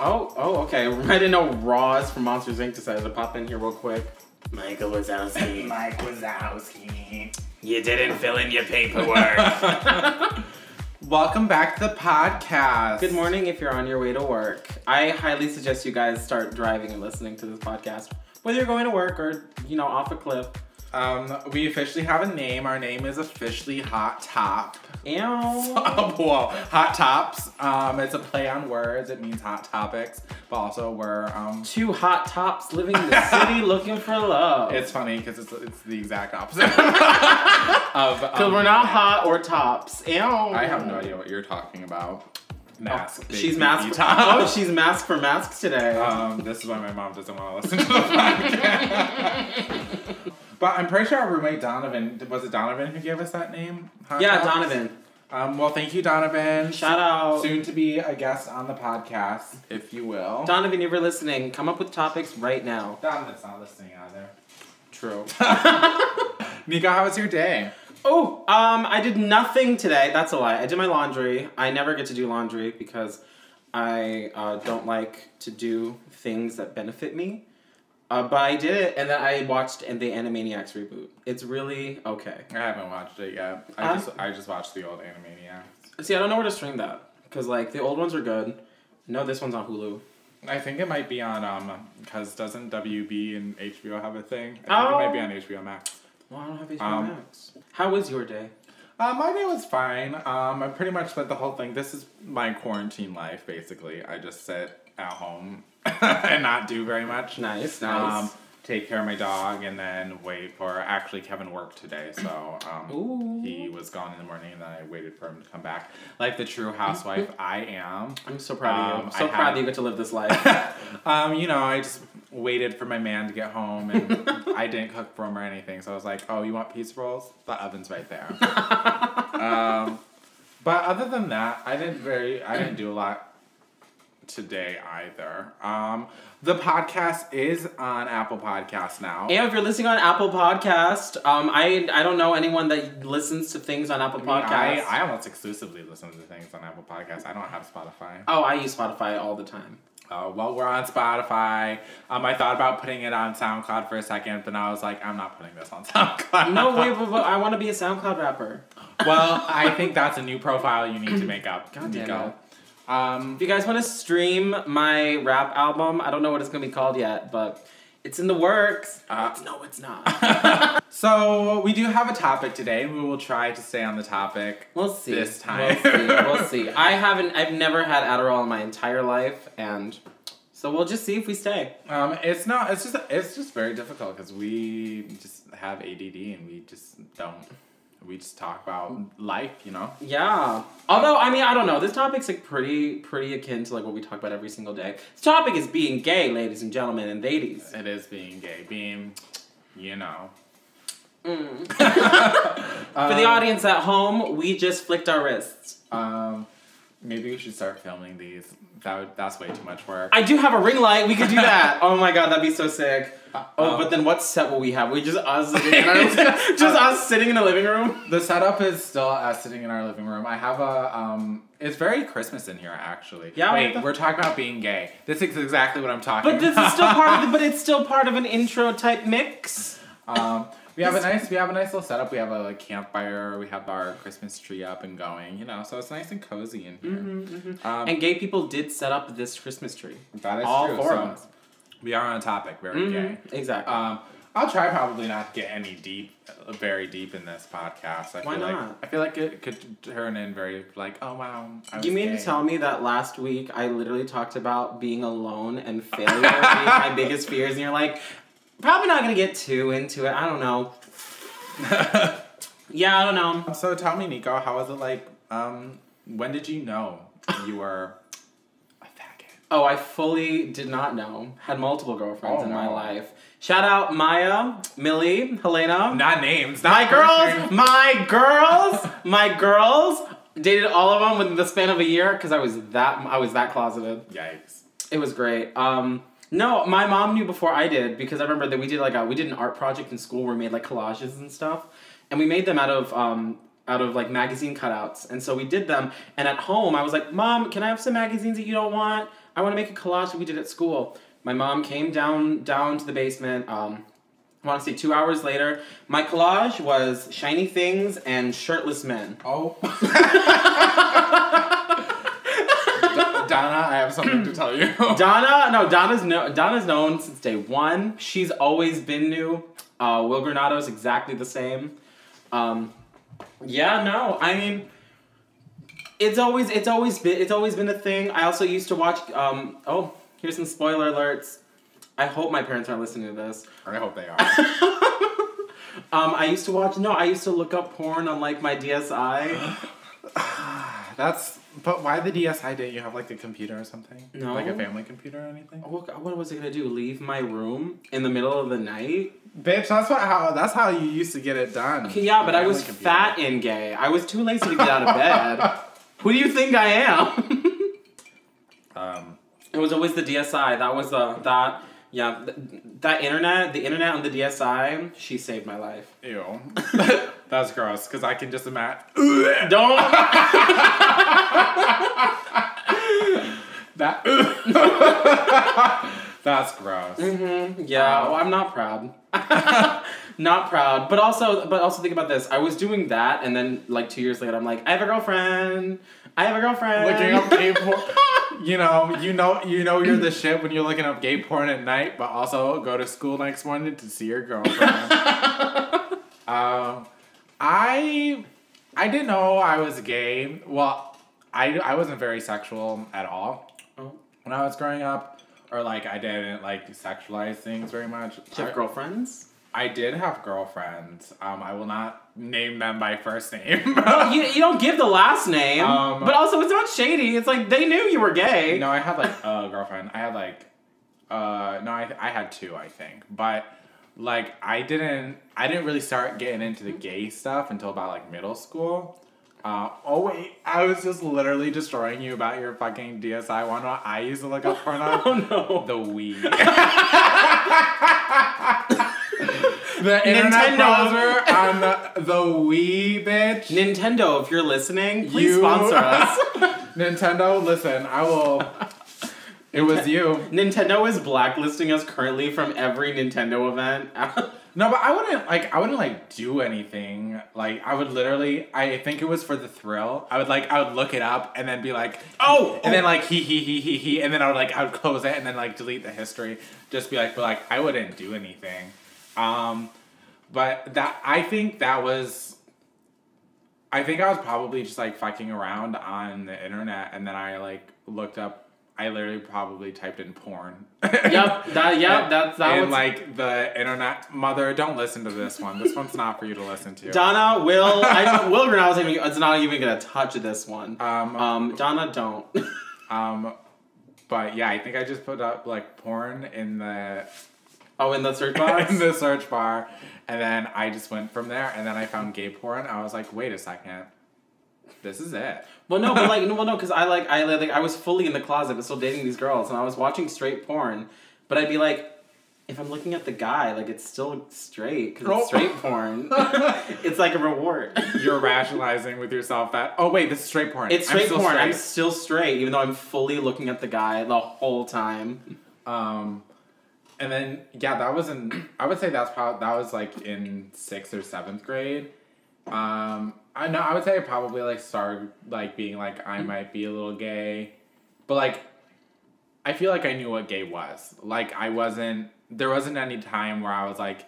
Oh, oh, okay. I didn't know Roz from Monsters Inc. decided to pop in here real quick. Michael Wazowski. Mike Wazowski. you didn't fill in your paperwork. Welcome back to the podcast. Good morning if you're on your way to work. I highly suggest you guys start driving and listening to this podcast. Whether you're going to work or, you know, off a cliff. Um, we officially have a name. Our name is officially Hot Top. Ew. Oh, whoa. Hot Tops. Um, it's a play on words. It means hot topics, but also we're um. Two hot tops living in the city looking for love. It's funny because it's, it's the exact opposite of. Because um, we're not hot or tops. Ew. I have no idea what you're talking about. Mask. big She's mask. top. Oh, she's mask for masks today. Um, this is why my mom doesn't want to listen to the podcast. But I'm pretty sure our roommate Donovan was it Donovan who gave us that name? Hot yeah, Tops? Donovan. Um, well, thank you, Donovan. Shout out. Soon to be a guest on the podcast, if you will. Donovan, if you're listening, come up with topics right now. Donovan's not listening either. True. Nico, how was your day? Oh, um, I did nothing today. That's a lie. I did my laundry. I never get to do laundry because I uh, don't like to do things that benefit me. Uh, but I did it, and then I watched and the Animaniacs reboot. It's really okay. I haven't watched it yet. I Uh, just I just watched the old Animaniacs. See, I don't know where to stream that because like the old ones are good. No, this one's on Hulu. I think it might be on um because doesn't WB and HBO have a thing? I think Oh. it might be on HBO Max. Well, I don't have HBO Um, Max. How was your day? Uh, my day was fine. Um, I pretty much spent the whole thing. This is my quarantine life, basically. I just sit at home and not do very much. Nice, nice. Um, take care of my dog and then wait for. Actually, Kevin worked today, so um, he was gone in the morning, and then I waited for him to come back. Like the true housewife I am. I'm so proud of um, you. So I proud that you get to live this life. Um, you know, I just waited for my man to get home, and I didn't cook for him or anything. So I was like, "Oh, you want pizza rolls? The oven's right there." um, but other than that, I didn't very, I didn't do a lot today either. Um, the podcast is on Apple Podcasts now. And if you're listening on Apple Podcast, um, I I don't know anyone that listens to things on Apple I, mean, I, I almost exclusively listen to things on Apple Podcasts. I don't have Spotify. oh, I use Spotify all the time. Uh, well, we're on Spotify. Um, I thought about putting it on SoundCloud for a second, but I was like, I'm not putting this on SoundCloud. No, wait, but, but I want to be a SoundCloud rapper. Well, I think that's a new profile you need to make up. God damn Nico. Um, If you guys want to stream my rap album, I don't know what it's gonna be called yet, but it's in the works. Uh, no, it's not. so we do have a topic today, we will try to stay on the topic. We'll see. This time. We'll see. We'll see. I haven't. I've never had Adderall in my entire life, and so we'll just see if we stay. Um, it's not. It's just. It's just very difficult because we just have ADD and we just don't. We just talk about life, you know. Yeah. Although I mean I don't know. This topic's like pretty pretty akin to like what we talk about every single day. This topic is being gay, ladies and gentlemen and ladies. It is being gay, being, you know. Mm. For the audience at home, we just flicked our wrists. Um, maybe we should start filming these. That would, that's way too much work. I do have a ring light. We could do that. oh my god, that'd be so sick. Oh, Um, but then what set will we have? We just us sitting in our, just us sitting in the living room. The setup is still us sitting in our living room. I have a um. It's very Christmas in here, actually. Yeah, Wait, the- we're talking about being gay. This is exactly what I'm talking. But this about. is still part of the, but it's still part of an intro type mix. um, we have a nice. We have a nice little setup. We have a like, campfire. We have our Christmas tree up and going. You know, so it's nice and cozy in here. Mm-hmm, Um, And gay people did set up this Christmas tree. that is all true. four so of us. We are on a topic. Very Mhm, gay. Exactly. Um, I'll try probably not to get any deep, uh, very deep in this podcast. I Why feel like not? I feel like it could turn in very like, oh wow. I was you mean gay. to tell me that last week I literally talked about being alone and failure being my biggest fears, and you're like, probably not gonna get too into it. I don't know. Yeah, I don't know. So tell me, Nico, how was it like? Um, when did you know you were a faggot? Oh, I fully did not know. Had multiple girlfriends Oh, in my life. Shout out Maya, Millie, Helena. Not names. my girls, my girls, my girls. Dated all of them within the span of a year because I was that I was that closeted. Yikes. It was great. Um, no, my mom knew before I did because I remember that we did like a we did an art project in school where we made like collages and stuff, and we made them out of um out of like magazine cutouts, and so we did them. And at home, I was like, "Mom, can I have some magazines that you don't want?" I want to make a collage that we did at school. My mom came down down to the basement. Um, I want to say two hours later. My collage was shiny things and shirtless men. Oh. Donna, I have something to tell you. Donna, no, Donna's no, Donna's known since day one. She's always been new. Uh, Will Granado's exactly the same. Um, yeah, no, I mean, it's always it's always been it's always been a thing. I also used to watch. Um, oh, here's some spoiler alerts. I hope my parents aren't listening to this. I hope they are. Um, I used to watch. No, I used to look up porn on like my DSI. That's. But why the DSI? Didn't you have like a computer or something? No. Like a family computer or anything? What, what was I gonna do? Leave my room in the middle of the night? Bitch, that's what how that's how you used to get it done. Okay, yeah, but I was computer. fat and gay. I was too lazy to get out of bed. Who do you think I am? Um, it was always the DSI. That was the that yeah th- that internet. The internet on the DSI. She saved my life. ew. that's gross. Cause I can just imagine Don't. that. that's gross. Mm-hmm. Yeah, well, I'm not proud. not proud, but also, but also think about this. I was doing that, and then like two years later, I'm like, I have a girlfriend. I have a girlfriend. Looking up gay porn. You know, you know, you know, you're the shit when you're looking up gay porn at night, but also go to school next morning to see your girlfriend. um, I, I didn't know I was gay. Well, I, I wasn't very sexual at all Oh. when I was growing up, or like I didn't like sexualize things very much. Do you have I- girlfriends? I did have girlfriends. Um, I will not name them by first name. you, you don't give the last name, Um, but also it's not shady. It's like they knew you were gay. No, I had like a girlfriend. I had like, uh, no, I, I had two, I think. But like, I didn't, I didn't really start getting into the gay stuff until about like middle school. Uh, oh wait, I was just literally destroying you about your fucking DSI one. I used to look up porn on Oh no. the Wii. the internet Nintendo. browser on the, the Wii, bitch. Nintendo, if you're listening, please You- sponsor us. Nintendo, listen, I will. It was you. Nintendo is blacklisting us currently from every Nintendo event. No, but I wouldn't like. I wouldn't like do anything. Like I would literally. I think it was for the thrill. I would like. I would look it up and then be like, Oh, and then like he he he he he, and then I would like I would close it and then like delete the history. Just be like, but like I wouldn't do anything. Um, but that I think that was. I think I was probably just like fucking around on the internet, and then I like looked up. I literally probably typed in porn. yep, that yep, that's that and like the internet mother, don't listen to this one. This one's not for you to listen to. Donna, Will, I Will Grinnell was even it's not even gonna touch this one. Um, Um, Donna, don't. um, but yeah, I think I just put up like porn in the oh, in the search box. in the search bar, and then I just went from there. And then I found gay porn. I was like, wait a second, this is it. Well, no, but like, no, well, no, because I like, I like, I was fully in the closet, but still dating these girls, and I was watching straight porn. But I'd be like, if I'm looking at the guy, like, it's still straight because Oh. it's straight porn. it's like a reward. You're rationalizing with yourself that oh wait, this is straight porn. It's I'm straight still porn. I'm straight. still straight, even though I'm fully looking at the guy the whole time. Um, and then yeah, that was in. I would say that's probably that was like in sixth or seventh grade. Um, I know I would say I probably like started like being like I might be a little gay, but like, I feel like I knew what gay was. Like I wasn't. There wasn't any time where I was like,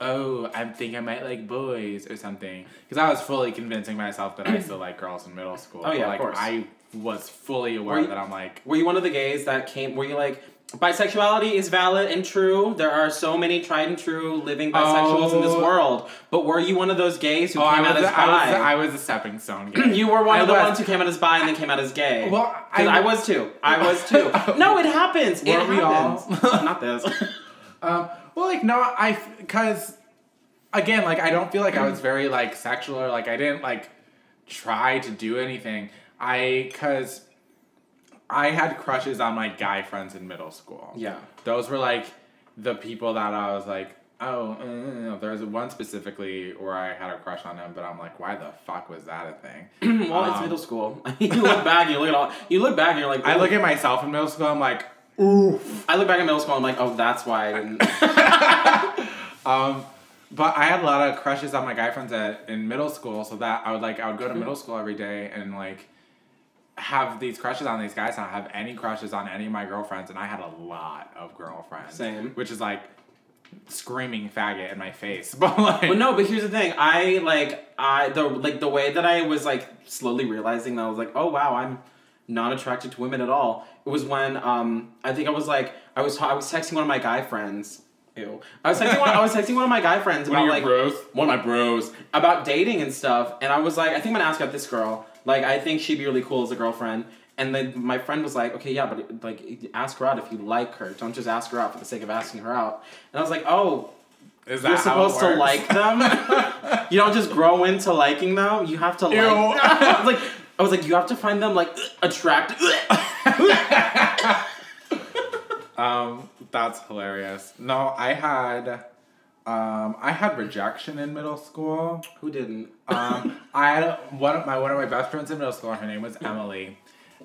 oh, I think I might like boys or something. Because I was fully convincing myself that I still like girls in middle school. Oh, yeah, of like course. I was fully aware you- that I'm like. Were you one of the gays that came? Were you like, bisexuality is valid and true? There are so many tried and true living bisexuals in this Oh. world. But were you one of those gays who Oh, came out as the, I, was bi? I was a stepping stone gay. You were one I of the was. ones who came out as bi and then came out as gay. Well, I- I, was too. I was too. No, it happens. it Weren't we all? happens. Not this. Um, well, like no, I because again, like I don't feel like I was very like sexual or like I didn't like try to do anything. I because I had crushes on my guy friends in middle school. yeah. those were like the people that I was like, Oh, uh, there's one specifically where I had a crush on him, but I'm like, why the fuck was that a thing? well, it's Um, middle school. you look back you look at all. You look back and you're like, I look at myself in middle school, I'm like, oof. I look back in middle school. I'm like, oh, that's why I didn't. Um, but I had a lot of crushes on my guy friends at, in middle school, so that I would like I would go to middle school every day and like have these crushes on these guys, and I have any crushes on any of my girlfriends, and I had a lot of girlfriends. Same. Which is like screaming faggot in my face, but like But no, but here's the thing. I like I the like the way that I was like slowly realizing that I was like, oh wow, I'm not attracted to women at all. It was when um I think I was like I was I was texting one of my guy friends. Ew. I was texting one, I was texting one of my guy friends about like bros. one of my bros about dating and stuff, and I was like, I think I'm gonna ask out this girl. Like, I think she'd be really cool as a girlfriend. And then my friend was like, okay, yeah, but like, ask her out if you like her. Don't just ask her out for the sake of asking her out. And I was like, oh, Is that you're supposed to like them. you don't just grow into liking them. You have to like. Ew. I was like, I was like, you have to find them like attractive. Um, that's hilarious. No, I had, um, I had rejection in middle school. Who didn't? Um, I had one of my one of my best friends in middle school. Her name was Emily,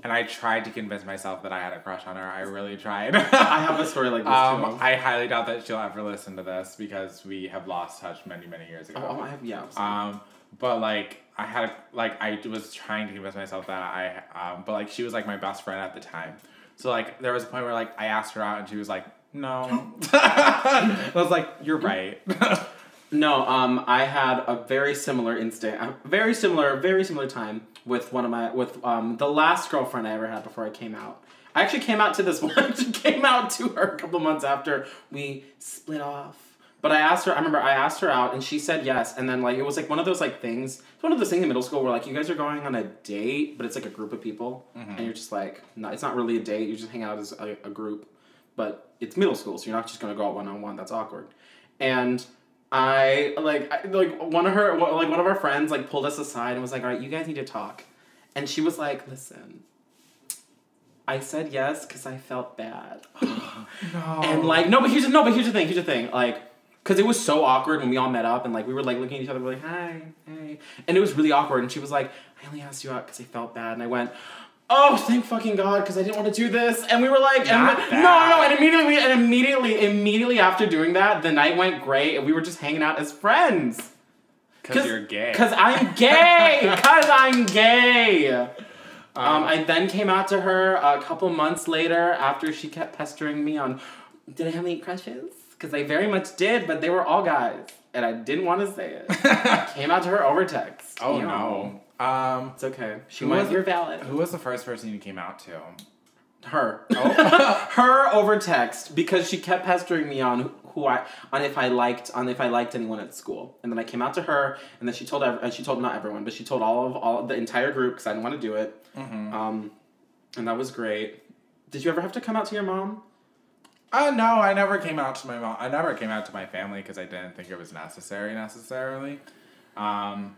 and I tried to convince myself that I had a crush on her. I really tried. I have a story like this Um, too. I highly doubt that she'll ever listen to this because we have lost touch many many years ago. oh, I have yeah. Um, but like I had a, like I was trying to convince myself that I um, but like she was like my best friend at the time. So like there was a point where like I asked her out and she was like no. I was like you're right. No, um, I had a very similar instinct, a very similar, very similar time with one of my with um the last girlfriend I ever had before I came out. I actually came out to this one. She came out to her a couple months after we split off. But I asked her. I remember I asked her out, and she said yes. And then like it was like one of those like things. It's one of those things in middle school where like you guys are going on a date, but it's like a group of people, and you're just like, no, it's not really a date. You just hang out as a, a group, but it's middle school, so you're not just gonna go out one on one. That's awkward. And I like I, like one of her like one of our friends like pulled us aside and was like, "All right, you guys need to talk." And she was like, "Listen, I said yes because I felt bad." no. And like no, but here's no, but here's the thing. Here's the thing. Like, cause it was so awkward when we all met up and like we were like looking at each other, we're like, "Hi, hey," and it was really awkward. And she was like, "I only asked you out because I felt bad," and I went. Oh, thank fucking God, because I didn't want to do this. And we were like, and no, no, and immediately, and immediately, immediately after doing that, the night went great, and we were just hanging out as friends. because you're gay. Because I'm gay. Because I'm gay. Um, Um, I then came out to her a couple months later after she kept pestering me on, did I have any crushes? Because I very much did, but they were all guys, and I didn't want to say it. I came out to her over text. oh You know. Um, It's okay. She went, was- you're valid. who was the first person you came out to? Her. Oh. her over text because she kept pestering me on who I on if I liked on if I liked anyone at school, and then I came out to her, and then she told ev- and she told not everyone, but she told all of all the entire group because I didn't want to do it, Mm-hmm. um, and that was great. Did you ever have to come out to your mom? Uh, no, I never came out to my mom. I never came out to my family because I didn't think it was necessary necessarily. Um,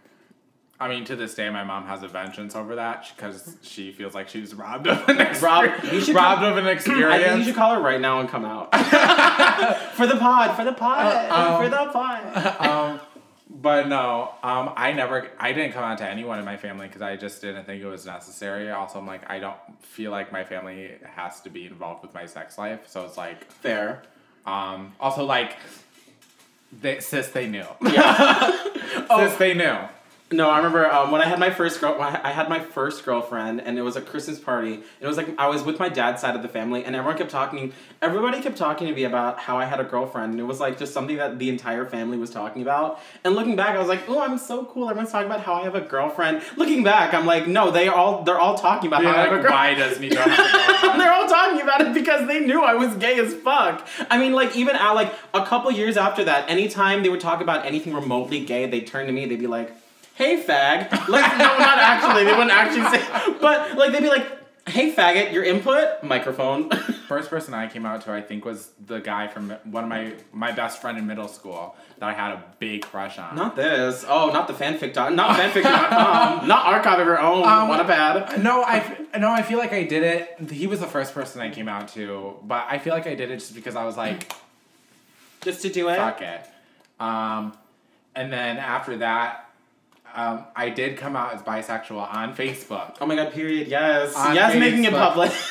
I mean, to this day, my mom has a vengeance over that because she feels like she was robbed of an experience. Rob- you should robbed come- of an experience. I think you should call her right now and come out for the pod, for the pod, Uh, um, for the pod. um, but no, um, I never, I didn't come out to anyone in my family because I just didn't think it was necessary. Also, I'm like, I don't feel like my family has to be involved with my sex life, so it's like, Fair. um, also like, they sis they knew, Yeah. sis they knew. No, I remember um, when I had my first girl. I had my first girlfriend, and it was a Christmas party. And It was like I was with my dad's side of the family, and everyone kept talking. Everybody kept talking to me about how I had a girlfriend, and it was like just something that the entire family was talking about. And looking back, I was like, "Oh, I'm so cool." Everyone's talking about how I have a girlfriend. Looking back, I'm like, "No, they all they're all talking about how I have a girlfriend." why doesn't he have a girlfriend? They're all talking about it because they knew I was gay as fuck. I mean, like even at like a couple years after that, anytime they would talk about anything remotely gay, they'd turn to me. They'd be like, "Hey, fag." Like no, not actually. They wouldn't actually say, but like they'd be like, "Hey, faggot, your input microphone." First person I came out to, I think, was the guy from one of my my best friend in middle school that I had a big crush on. not this. Oh, not the fanfic. Dot, not fanfic.com. not archive of your own. Um, what a bad. No, I no, I feel like I did it. He was the first person I came out to, but I feel like I did it just because I was like, Just to do it. fuck it. Um, and then after that, um, I did come out as bisexual on Facebook. Oh my god, period, yes. On yes, making it public.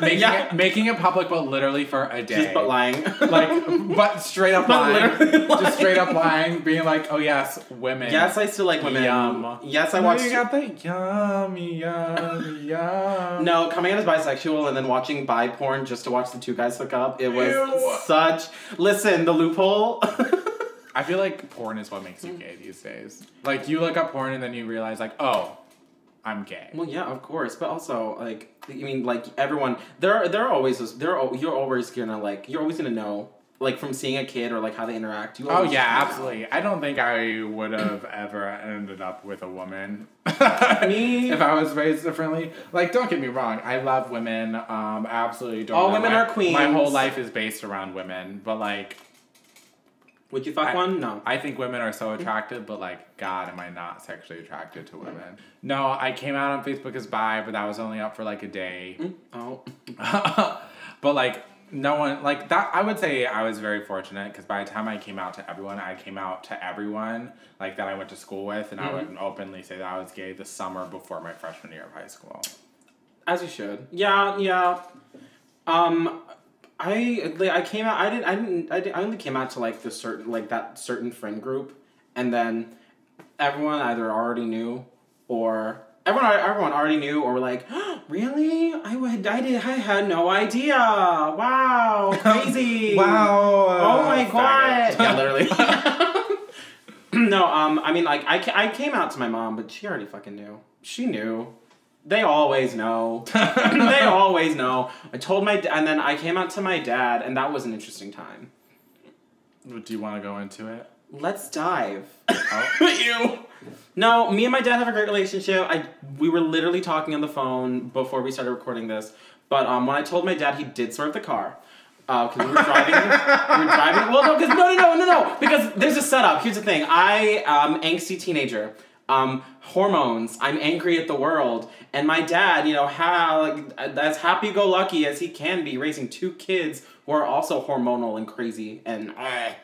Making, Yeah. it, making it public, but literally for a day. Just but lying. like, but straight up But lying. literally Just straight up lying. lying, being like, oh yes, women. yes, I still like women. Yum. Yes, I No, watched. You got the yummy, yummy, yum. No, coming out as bisexual and then watching bi porn just to watch the two guys hook up. It was Ew. such. Listen, the loophole. I feel like porn is what makes you gay these days. Like you look up porn and then you realize like, oh, I'm gay. well, yeah, of course, but also like I mean, like everyone, there, there are always there. Are, you're always gonna like you're always gonna know like from seeing a kid or like how they interact. You Oh yeah, know. absolutely. I don't think I would have ever ended up with a woman. Me? if I was raised differently. Like, don't get me wrong, I love women. Um, absolutely don't. All know. women My- are queens. My whole life is based around women, but like, Would you fuck I- one? No. I think women are so mm-hmm. attractive, but like, God, am I not sexually attracted to women? No, I came out on Facebook as bi, but that was only up for like a day. Mm, oh. but like no one like that i would say i was very fortunate because by the time i came out to everyone i came out to everyone like that i went to school with and i mm-hmm. would openly say that i was gay the summer before my freshman year of high school As you should. Yeah, yeah. Um, I like, I came out. I didn't. I didn't. I, didn't, I only came out to like the certain like that certain friend group, and then everyone either already knew or everyone everyone already knew or were like, really? I would. I did. I had no idea. Wow, crazy. Wow. Oh my god! Yeah, literally. no, um, I mean, like, I, I came out to my mom, but she already fucking knew. She knew. They always know. they always know. I told my, and then I came out to my dad, and that was an interesting time. do you want to go into it Let's dive. Oh. you. No, me and my dad have a great relationship. I we were literally talking on the phone before we started recording this. But um, when I told my dad, he did swerve the car. Because we were driving, we were driving. Well, no, because no, no, no, no, no. Because there's a setup. Here's the thing. I am angsty teenager. Um, hormones. I'm angry at the world, and my dad, you know, how like, as happy-go-lucky as he can be, raising two kids who are also hormonal and crazy and. eh.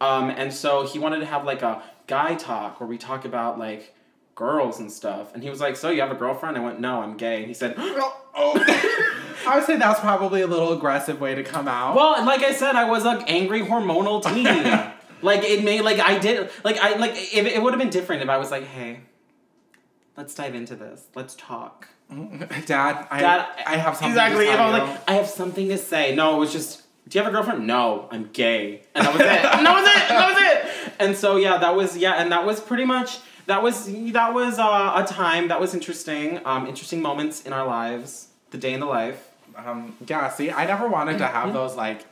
Um, and so he wanted to have like a guy talk where we talk about like girls and stuff. And he was like, "So you have a girlfriend?" I went, "No, I'm gay." And he said, oh i would say that's probably a little aggressive way to come out "Well, like I said, I was an angry hormonal teen. like it made like I did like I like if it would have been different if I was like, hey, let's dive into this. Let's talk." dad i Dad, i have something exactly. to If I was like, I have something to say. No, it was just, do you have a girlfriend? No, I'm gay, and that was it. and that was it. And that was it. And so yeah, that was yeah, and that was pretty much that was that was uh, a time that was interesting. Um, interesting moments in our lives. The day in the life. um yeah see i never wanted to have those like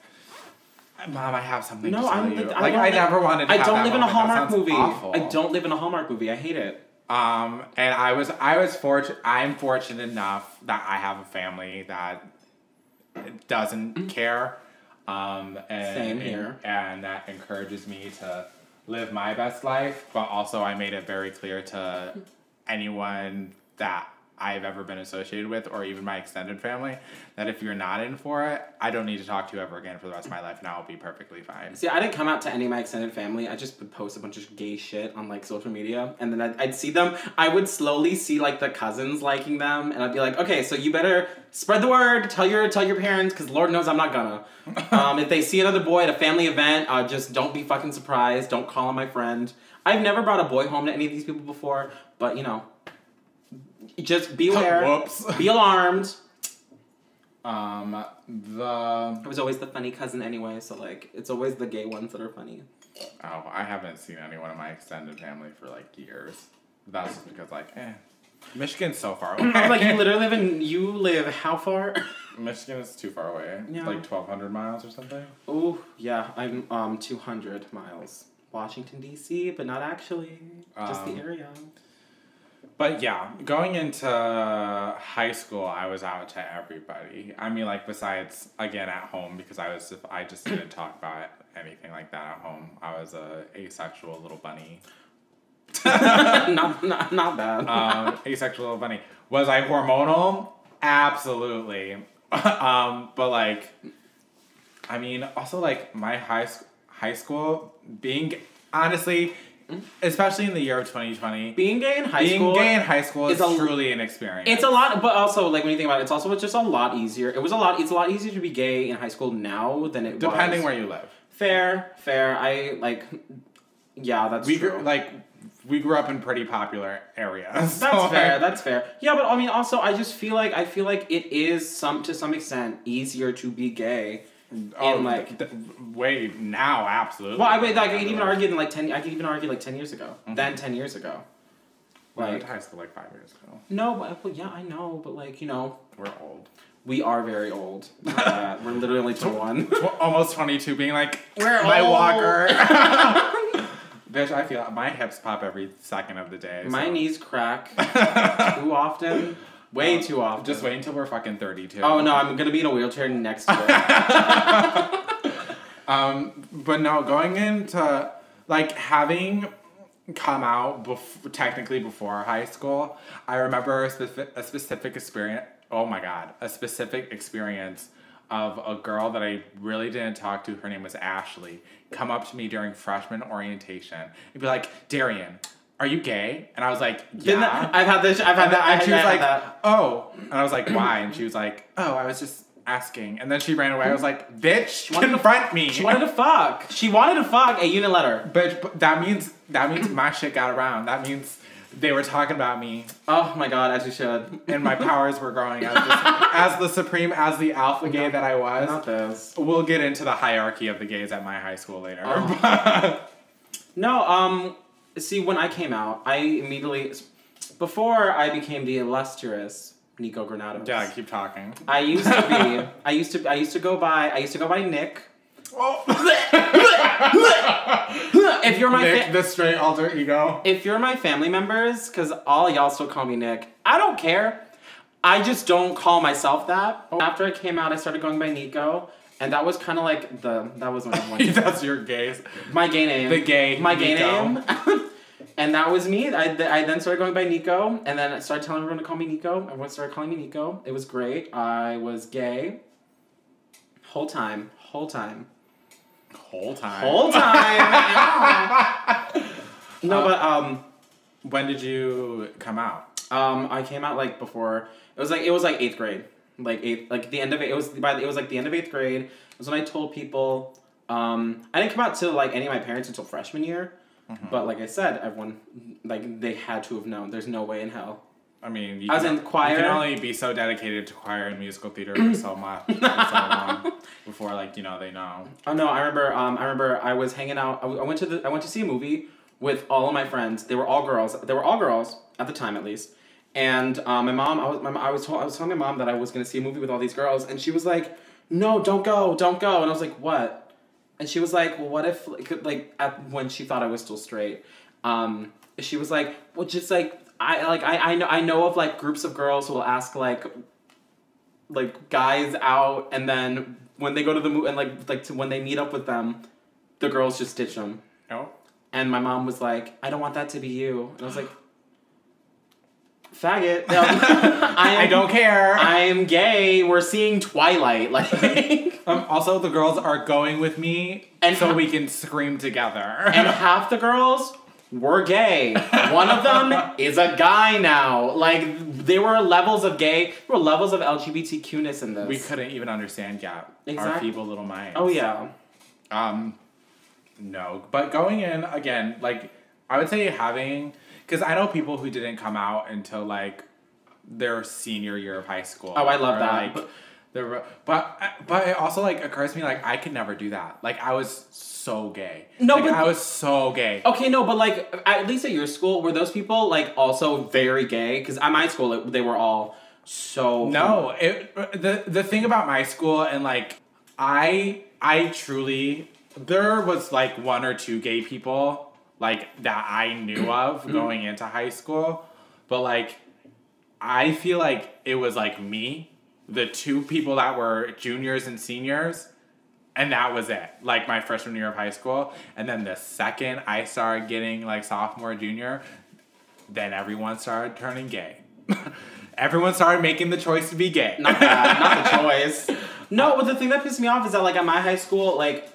Mom, I have something No, to tell I'm you. I like don't I live- never wanted. to I have don't that live in a moment. That Hallmark sounds movie. awful. I don't live in a Hallmark movie. I hate it. Um, and I was I was fortunate. I'm fortunate enough that I have a family that doesn't care. Um, and, Mm. Same here. And, that encourages me to live my best life. But also, I made it very clear to anyone that I've ever been associated with, or even my extended family, that if you're not in for it, I don't need to talk to you ever again for the rest of my life, and I'll be perfectly fine. See, I didn't come out to any of my extended family. I just would post a bunch of gay shit on like social media, and then I'd, I'd see them. I would slowly see like the cousins liking them, and I'd be like, okay, so you better spread the word. Tell your tell your parents, because Lord knows I'm not gonna. um, if they see another boy at a family event, uh, just don't be fucking surprised. Don't call him my friend. I've never brought a boy home to any of these people before, but you know, just be aware. Whoops. Be alarmed. Um, the I was always the funny cousin anyway, so like it's always the gay ones that are funny. Oh, I haven't seen anyone in my extended family for like years. That's just because like, eh. Michigan's so far away. like you literally live in you live how far? Michigan is too far away. Yeah. Like twelve hundred miles or something. oh yeah, I'm um two hundred miles. Washington D.C., but not actually. Just Um, the area. But yeah, going into high school, I was out to everybody. I mean, like besides again at home because I was I just didn't talk about anything like that at home. I was a asexual little bunny. not, not not bad. um, asexual little bunny. Was I hormonal? Absolutely. um, but like, I mean, also like my high school high school, being honestly, especially in the year of 2020, Being gay in high being school. gay in high school is a- truly an experience. It's a lot, but also like when you think about it, it's also just a lot easier. It was a lot. It's a lot easier to be gay in high school now than it was. depending was. where you live. Fair, fair. I like. Yeah, that's We true. grew, like we grew up in pretty popular areas. that's so, fair. like, That's fair. Yeah, but I mean, also, I just feel like I feel like it is some to some extent easier to be gay. Oh, in, like- th- th- wait now, absolutely. Well, I mean, like I could even argue in like ten. I could even argue like ten years ago. Then ten years ago. Well, I went Like to high school like five years ago. no, but well, yeah, I know, but like you know, We're old. we are very old. Uh, we're literally only twenty one. Almost 22 being like We're my old. walker bitch i feel my hips pop every second of the day My so. knees crack too often. Way too often. just wait until we're fucking 32 Oh no, I'm gonna be in a wheelchair next year. um but no going into like having come out bef- technically before high school i remember a, specific a specific experience oh my god a specific experience of a girl that i really didn't talk to her name was ashley come up to me during freshman orientation and be like darian are you gay and i was like yeah that- I've had this. I've had and, that. and she was like, that. "Oh," and I was like, "Why?" And she was like, "Oh, I was just asking." And then she ran away. I was like, "Bitch, wanted to- confront me." She wanted to fuck. She wanted to fuck a unit letter. Bitch, but that means that means my shit got around. That means they were talking about me, Oh my god, as you should. and my powers were growing as the, as the supreme, as the alpha gay that I was. Not this. We'll get into the hierarchy of the gays at my high school later. Oh. No, um, see, when I came out, I immediately, before I became the illustrious Nico Granados. yeah, I keep talking. I used to be. I used to. I used to go by. I used to go by Nick. Oh. If you're my Nick, fa- the straight alter ego. if you're my family members, because all y'all still call me Nick, I don't care. I just don't call myself that. Oh. After I came out, I started going by Nico, and that was kind of like the that was my one. That's your gays. my gay name. The gay My gay Nico. name. and that was me. I, I then started going by Nico, and then I started telling everyone to call me Nico. Everyone started calling me Nico. It was great. I was gay. Whole time. Whole time. Whole time. Whole time. no, but um. When did you come out? Um, I came out like before. It was like it was like eighth grade, like eighth, like the end of it. It was by the, it was like the end of eighth grade. It was when I told people. Um, I didn't come out to like any of my parents until freshman year, but like I said, everyone like they had to have known. There's no way in hell. I mean, you I was can, in choir. You can only be so dedicated to choir and musical theater for so much, for so long before like you know they know. Oh no, I remember. Um, I remember I was hanging out. I, w- I went to the. I went to see a movie with all of my friends. They were all girls. They were all girls at the time, at least. And um, my mom, I was, my, I was, told, I was telling my mom that I was gonna see a movie with all these girls, and she was like, "No, don't go, don't go." And I was like, "What?" And she was like, "Well, what if like, like at, when she thought I was still straight?" Um, she was like, "Well, just like I like I I know I know of like groups of girls who will ask like like guys out, and then when they go to the movie and like like to when they meet up with them, the girls just ditch them. No. And my mom was like, "I don't want that to be you," and I was like, "Faggot, no, I, am, I don't care. I am gay. We're seeing Twilight, like." um, also, the girls are going with me, And so ha- we can scream together. and half the girls were gay. One of them is a guy now. Like there were levels of gay, there were levels of LGBTQness in this. we couldn't even understand yet. Our Exactly. feeble little minds. Oh yeah. Um, no, but going in again, like I would say having, because I know people who didn't come out until like their senior year of high school. Oh, I love or, that. Like, But- the, but but it also like occurs to me like I could never do that. Like I was so gay. No, like, but- I was so gay. Okay, no, but like at least at your school, were those people like also very gay? Because at my school, it, they were all so No, it the the thing about my school and like I I truly there was like one or two gay people like that I knew of going into high school, but like I feel like it was like me, the two people that were juniors and seniors, and that was it. Like my freshman year of high school, and then the second I started getting like sophomore, junior, then everyone started turning gay. everyone started making the choice to be gay. not that, not the choice. No, but the thing that pissed me off is that like at my high school, like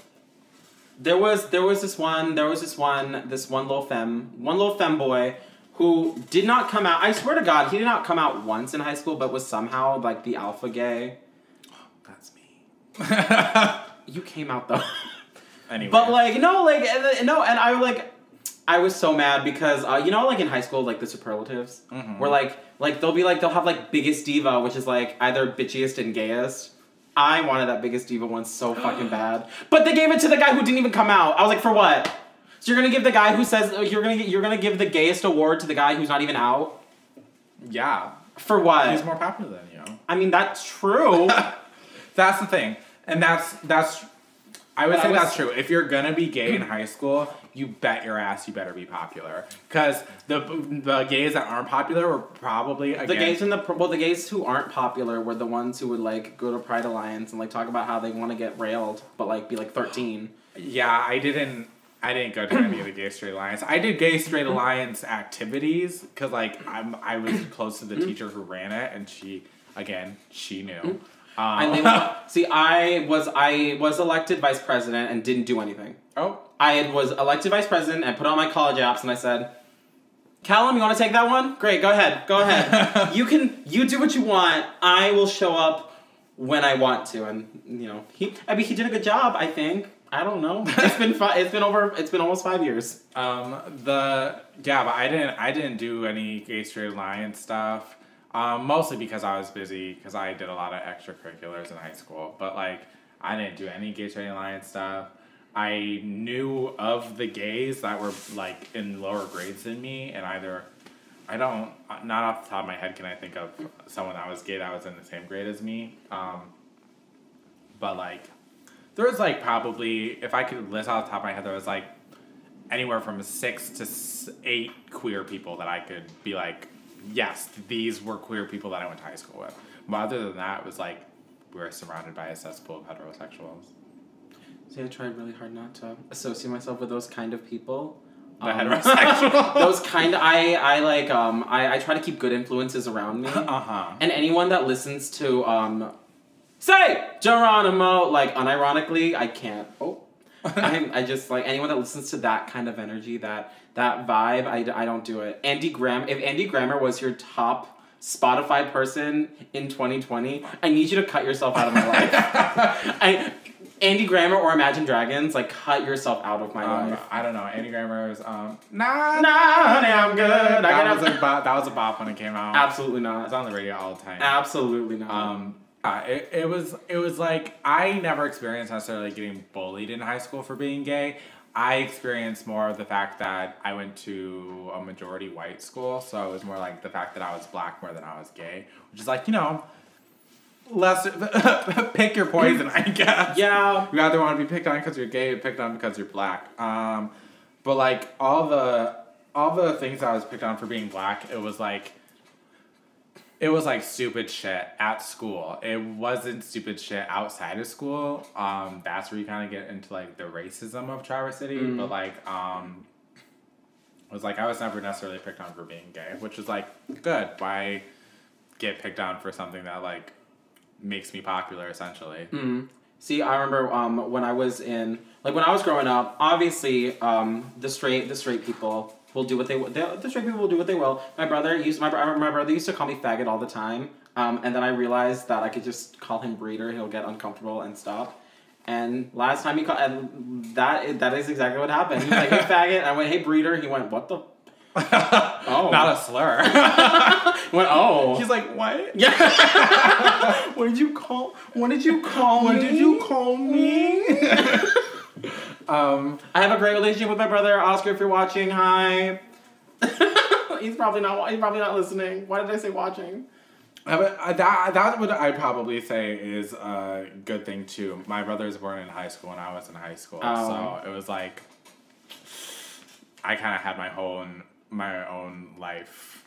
there was there was this one there was this one this one little femme one little femboy who did not come out. I swear to God, he did not come out once in high school, but was somehow like the alpha gay. That's me. You came out though. anyway. But like no, like no, and I like I was so mad because uh, you know like in high school like the superlatives Mhm. where like like they'll be like they'll have like biggest diva which is like either bitchiest and gayest. I wanted that biggest diva one so fucking bad, but they gave it to the guy who didn't even come out. I was like, for what? So you're gonna give the guy who says uh, you're gonna you're gonna give the gayest award to the guy who's not even out yeah, for what? he's more popular than you. I mean that's true. That's the thing, and that's that's. I would say was- that's true. If you're gonna be gay in high school, you bet your ass you better be popular. Because the the gays that aren't popular were probably again. The gays in the well, the gays who aren't popular were the ones who would like go to Pride Alliance and like talk about how they want to get railed, but like be like thirteen. Yeah, I didn't. I didn't go to any of the gay straight alliance. I did gay straight alliance activities because like I'm I was close to the teacher who ran it, and she again she knew. Um, And they see, I was I was elected vice president and didn't do anything. Oh I was elected vice president I put on my college apps and I said, Callum, you want to take that one? Great, go ahead, go ahead. you can you do what you want. I will show up when I want to, and you know he. I mean, he did a good job. I think. I don't know. It's been fi- It's been over. It's been almost five years. Um, the yeah, but I didn't I didn't do any gay straight alliance stuff. Um, mostly because I was busy because I did a lot of extracurriculars in high school. But like I didn't do any gay straight alliance stuff. I knew of the gays that were like in lower grades than me, and either I don't not off the top of my head can I think of someone that was gay that was in the same grade as me. Um, but like there was like probably if I could list off the top of my head, there was like anywhere from six to eight queer people that I could be like, yes, these were queer people that I went to high school with. But other than that, it was like we were surrounded by a cesspool of heterosexuals. See, I tried really hard not to associate myself with those kind of people. The Um, heterosexual. those kind of I I like um I, I try to keep good influences around me. uh huh. And anyone that listens to um say Geronimo like unironically, I can't. Oh. I I just like anyone that listens to that kind of energy, that that vibe, I, I don't do it. Andy Grammer, if Andy Grammer was your top Spotify person in 2020, I need you to cut yourself out of my life. I Andy Grammer or Imagine Dragons, like cut yourself out of my Um, life. I don't know. Andy Grammer's um nah Nah, honey, I'm good. I That was a bop, that was a bop when it came out. Absolutely not. on the radio all the time. Absolutely not. Um, uh, it, it was it was like I never experienced necessarily getting bullied in high school for being gay. I experienced more of the fact that I went to a majority white school, so it was more like the fact that I was black more than I was gay, which is like you know, less pick your poison, I guess. yeah. You either want to be picked on because you're gay or picked on because you're black. Um, but like all the all the things I was picked on for being black, it was like it was like stupid shit at school. It wasn't stupid shit outside of school. Um, that's where you kind of get into like the racism of Traverse City. Mm. But like, um, it was like I was never necessarily picked on for being gay, which is like good. Why get picked on for something that like makes me popular essentially? Mm. See, I remember um, when I was in like when I was growing up. Obviously, um, the straight the straight people will do what they will. The, the straight people will do what they will. My brother used my my brother used to call me faggot all the time. Um, and then I realized that I could just call him breeder. He'll get uncomfortable and stop. And last time he called, and that that is exactly what happened. He was like, "Hey faggot," and I went, "Hey breeder." He went, "What the?" Oh, not a slur. Went, "Oh." He's like, what? Yeah. what did you call? What did you call What me? did you call me? um, I have a great relationship with my brother Oscar. If you're watching, hi. he's probably not. He's probably not listening. Why did I say watching? Uh, uh, that that would I probably say is a good thing too. My brother was born in high school and I was in high school, Oh. so it was like I kind of had my own my own life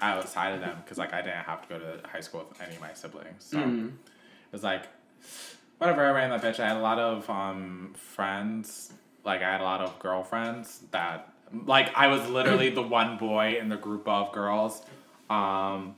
outside of them because like I didn't have to go to high school with any of my siblings, so Mm. it was like whatever. I ran that bitch. I had a lot of um friends. Like I had a lot of girlfriends that like I was literally the one boy in the group of girls. Um,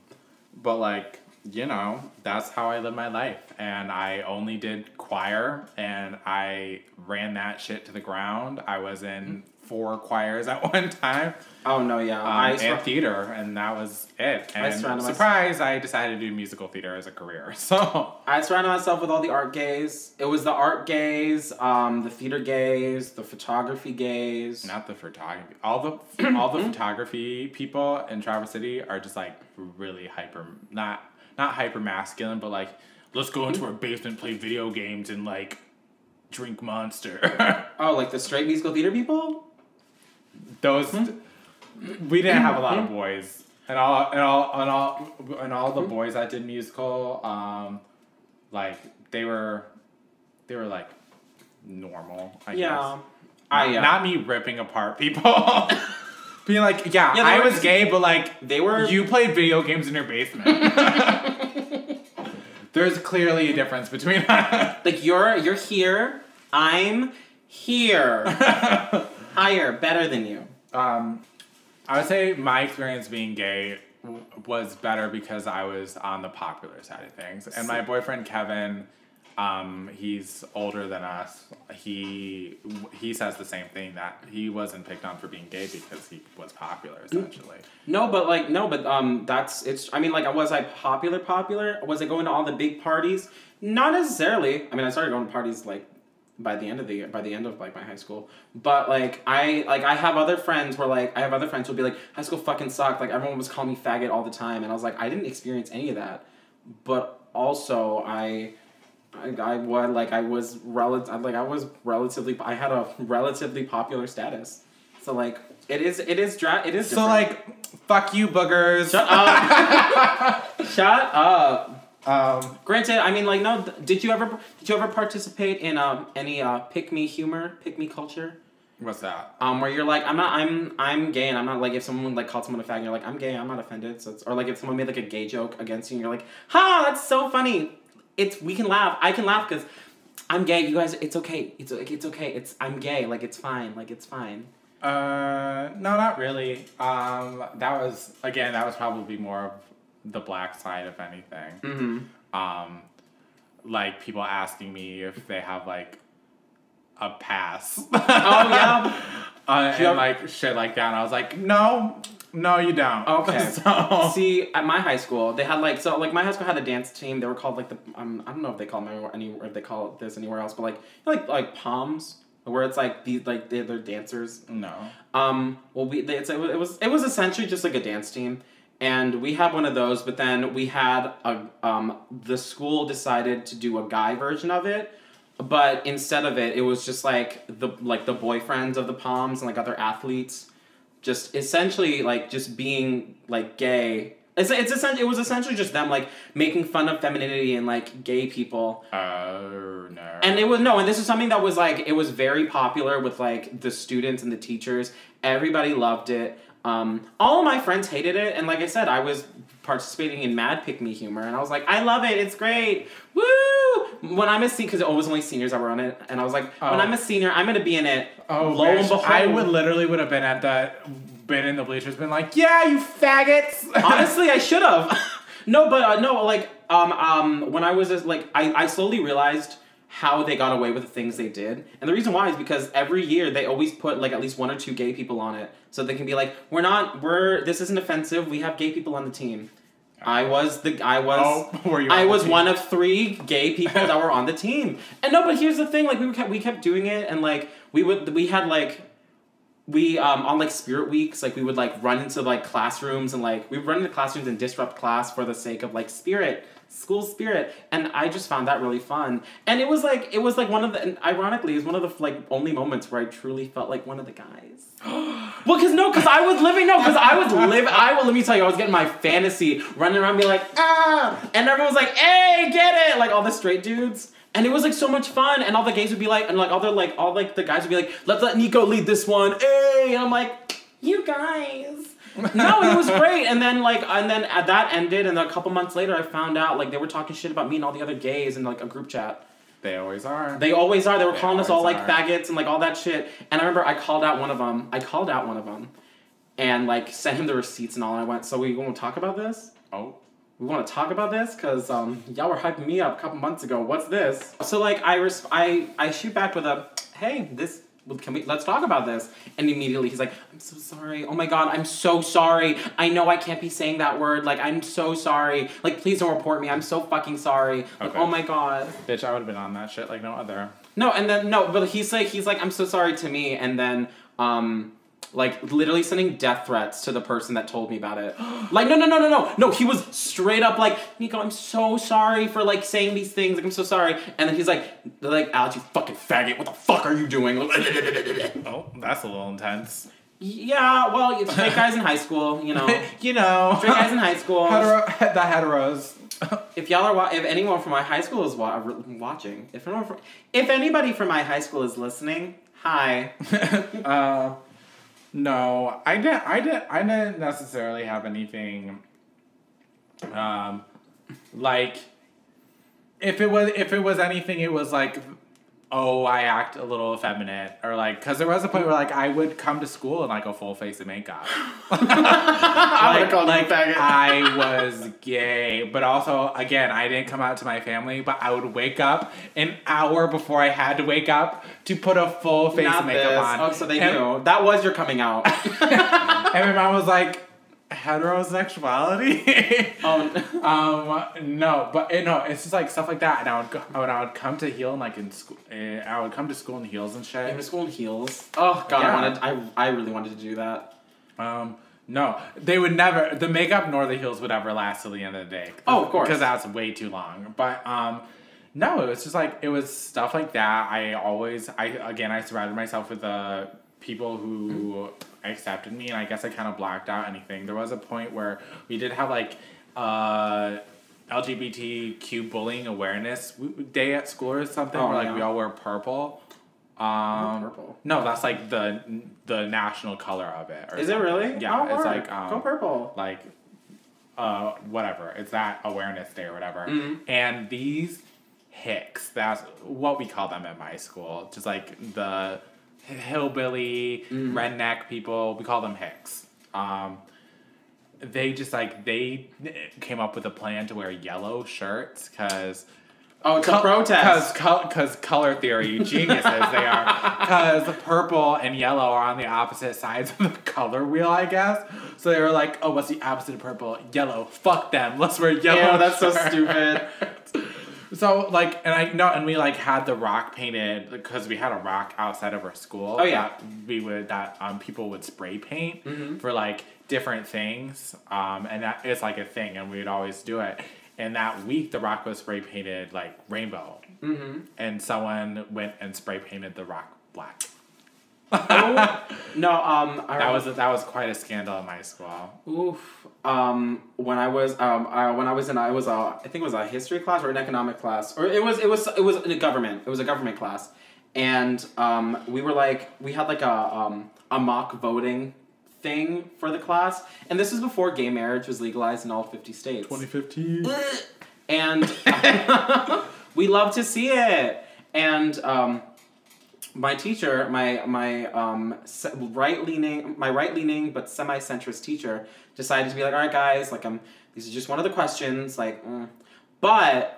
but like you know, that's how I live my life. And I only did choir and I ran that shit to the ground. I was in four choirs at one time. Oh no, yeah. Um, I and theater, and that was it. I And surrounded myself- surprise, I decided to do musical theater as a career. So I surrounded myself with all the art gays. It was the art gays, um, the theater gays, the photography gays. not the photography. All the all the photography people in Traverse City are just like really hyper, not not hyper masculine, but like let's go into our basement, play video games, and like drink Monster. Oh, like the straight musical theater people? Those hmm? we didn't have a lot of hmm? boys, and all and all and all and all the hmm? boys that did musical, um, like they were, they were like normal. I Yeah. guess. I Not- yeah. Not me ripping apart people. Being like, yeah, Yeah, I was gay, but like, they were you played video games in your basement. There's clearly a difference between us. like you're you're here. I'm here. Higher, better than you. Um, I would say my experience being gay w- was better because I was on the popular side of things, and my boyfriend Kevin, um, he's older than us. He he says the same thing that he wasn't picked on for being gay because he was popular essentially. No, but like no, but um, that's it's. I mean, like, was I popular? Popular? Was I going to all the big parties? Not necessarily. I mean, I started going to parties like by the end of the year, by the end of like my high school. But like I like I have other friends where like I have other friends who'll be like high school fucking sucked. Like everyone was calling me faggot all the time, and I was like I didn't experience any of that. But also I. I, I was like I was rel- like I was relatively I had a relatively popular status, so like it is it is dra- it is So different. like, fuck you, boogers. Shut up. Shut up. Um, Granted, I mean, like, no. Did you ever did you ever participate in um any uh pick me humor, pick me culture? what's that? Um, where you're like, I'm not, I'm, I'm gay, and I'm not like, if someone like called someone a fag, and you're like, I'm gay, I'm not offended. So it's, or like if someone made like a gay joke against you, and you're like, ha, that's so funny. It's we can laugh. I can laugh because I'm gay. You guys, it's okay. It's it's okay. It's I'm gay. Like it's fine. Like it's fine. Uh, no, not really. Um, that was again, that was probably more of the black side, of anything. Mm-hmm. Um, like people asking me if they have like a pass. Oh yeah. uh, and like shit like that. And I was like, no, no, you don't. Okay. so See, at my high school, they had like so like my high school had a dance team. They were called like the um I don't know if they call them anywhere, any if they call it this anywhere else, but like you know, like like palms where it's like these like they're, they're dancers. no. Um, well we they, it's, it was it was essentially just like a dance team, and we had one of those. But then we had a um the school decided to do a guy version of it. But instead of it, it was just like the like the boyfriends of the palms and like other athletes just essentially like just being like gay. It's it's essentially it was essentially just them like making fun of femininity and like gay people. Oh no. And it was no, and this is something that was like it was very popular with like the students and the teachers. Everybody loved it. Um, all of my friends hated it, and like I said, I was participating in Mad Pick Me humor, and I was like, I love it. It's great. Woo! When I'm a senior, because it was only seniors that were on it, and I was like, when Oh. I'm a senior, I'm gonna be in it. Oh, lo and behold, I would literally would have been at the been in the bleachers, been like, yeah, you faggots. Honestly, I should have. no, but uh, no, like um um when I was just, like I I slowly realized how they got away with the things they did, and the reason why is because every year they always put like at least one or two gay people on it, so they can be like, we're not we're this isn't offensive. We have gay people on the team. I was the I was. Oh, were you I was team? one of three gay people that were on the team. And no, but here's the thing: like we kept we kept doing it, and like we would we had like we um on like spirit weeks like we would like run into like classrooms and like we would run into classrooms and disrupt class for the sake of like spirit school spirit and i just found that really fun. And it was like it was like one of the and ironically it was one of the like only moments where i truly felt like one of the guys. Well because no because i was living no because i was live i will let me tell you i was getting my fantasy running around being like ah! And everyone was like hey get it! Like all the straight dudes. And it was like so much fun, and all the gays would be like, and like all the like all like the guys would be like, let's let Nico lead this one, hey, and I'm like, you guys. No, it was great, and then like, and then that ended, and then a couple months later, I found out like they were talking shit about me and all the other gays in like a group chat. they always are. They always are. They were They calling us all like are. faggots and like all that shit. And I remember I called out one of them. I called out one of them, and like sent him the receipts and all. And I went, so we want to talk about this? oh, we want to talk about this because um, y'all were hyping me up a couple months ago. What's this? So like I res- I I shoot back with a hey this can we let's talk about this. And immediately he's like i'm so sorry. Oh my god i'm so sorry. I know i can't be saying that word. Like i'm so sorry. Like please don't report me. I'm so fucking sorry. Like Okay. oh my god. Bitch, I would have been on that shit like no other. no and then no but he's like he's like i'm so sorry to me. And then um like literally sending death threats to the person that told me about it like no no no no no no he was straight up like nico i'm so sorry for like saying these things like i'm so sorry and then he's like they're like alex you fucking faggot what the fuck are you doing Oh, that's a little intense. Yeah, well, it's straight guys in high school, you know. you know. Straight guys in high school. Hetero, the heteros. If y'all are, wa- if anyone from my high school is wa- watching, if anyone from, if anybody from my high school is listening, hi. uh, no, I didn't. I didn't. I didn't necessarily have anything. Um, like, if it was if it was anything, it was like, oh, I act a little effeminate, or like, because there was a point where like I would come to school in like a full face of makeup. I like, called like you a faggot. I was gay, but also again, I didn't come out to my family, but I would wake up an hour before I had to wake up to put a full face Not of makeup this. on. Oh, so they and, knew that was your coming out. and my mom was like, heterosexuality. oh, um, no, but eh, no, it's just like stuff like that, and I would go, when I would come to heel and like in school, uh, I would come to school in heels and shit. you were school in heels. Oh god, Yeah. I wanted. I I really wanted to do that. Um, no, they would never. The makeup nor the heels would ever last till the end of the day. Oh, of course. because that's way too long. But um, no, it was just like it was stuff like that. I always, I again, I surrounded myself with the people who accepted me, and I guess I kind of blacked out anything. There was a point where we did have like uh. LGBTQ bullying awareness day at school or something Oh, where like yeah. we all wear purple. Um, purple? No, that's like the the national color of it. or Is it really? Yeah, Oh, it's like um, go purple. like uh whatever. It's that awareness day or whatever. Mhm. And these hicks, that's what we call them at my school. Just like the hillbilly Mm. redneck people, we call them hicks. Um they just like they came up with a plan to wear yellow shirts because Oh, it's a protest. because because color theory geniuses they are. Because purple and yellow are on the opposite sides of the color wheel, I guess. So they were like, "Oh, what's the opposite of purple? Yellow. Fuck them. Let's wear yellow." Ew, that's so stupid. So like, and I no, and we like had the rock painted because we had a rock outside of our school. Oh, yeah. that we would that um people would spray paint Mhm. for like different things. Um, and that is like a thing, and we would always do it. And that week, the rock was spray painted like rainbow mm-hmm. and someone went and spray painted the rock black. Oh, no, um, I That was that was quite a scandal in my school. Oof. Um, when I was um, uh, when I was in I was a I think it was a history class or an economic class or it was it was it was in a government it was a government class, and um, we were like we had like a um, a mock voting thing for the class, and this was before gay marriage was legalized in all fifty states. Twenty fifteen. and we love to see it. And um, my teacher, my my um, right leaning, my right leaning but semi centrist teacher, decided to be like, all right, guys, like, um, these are just one of the questions, like, mm. but.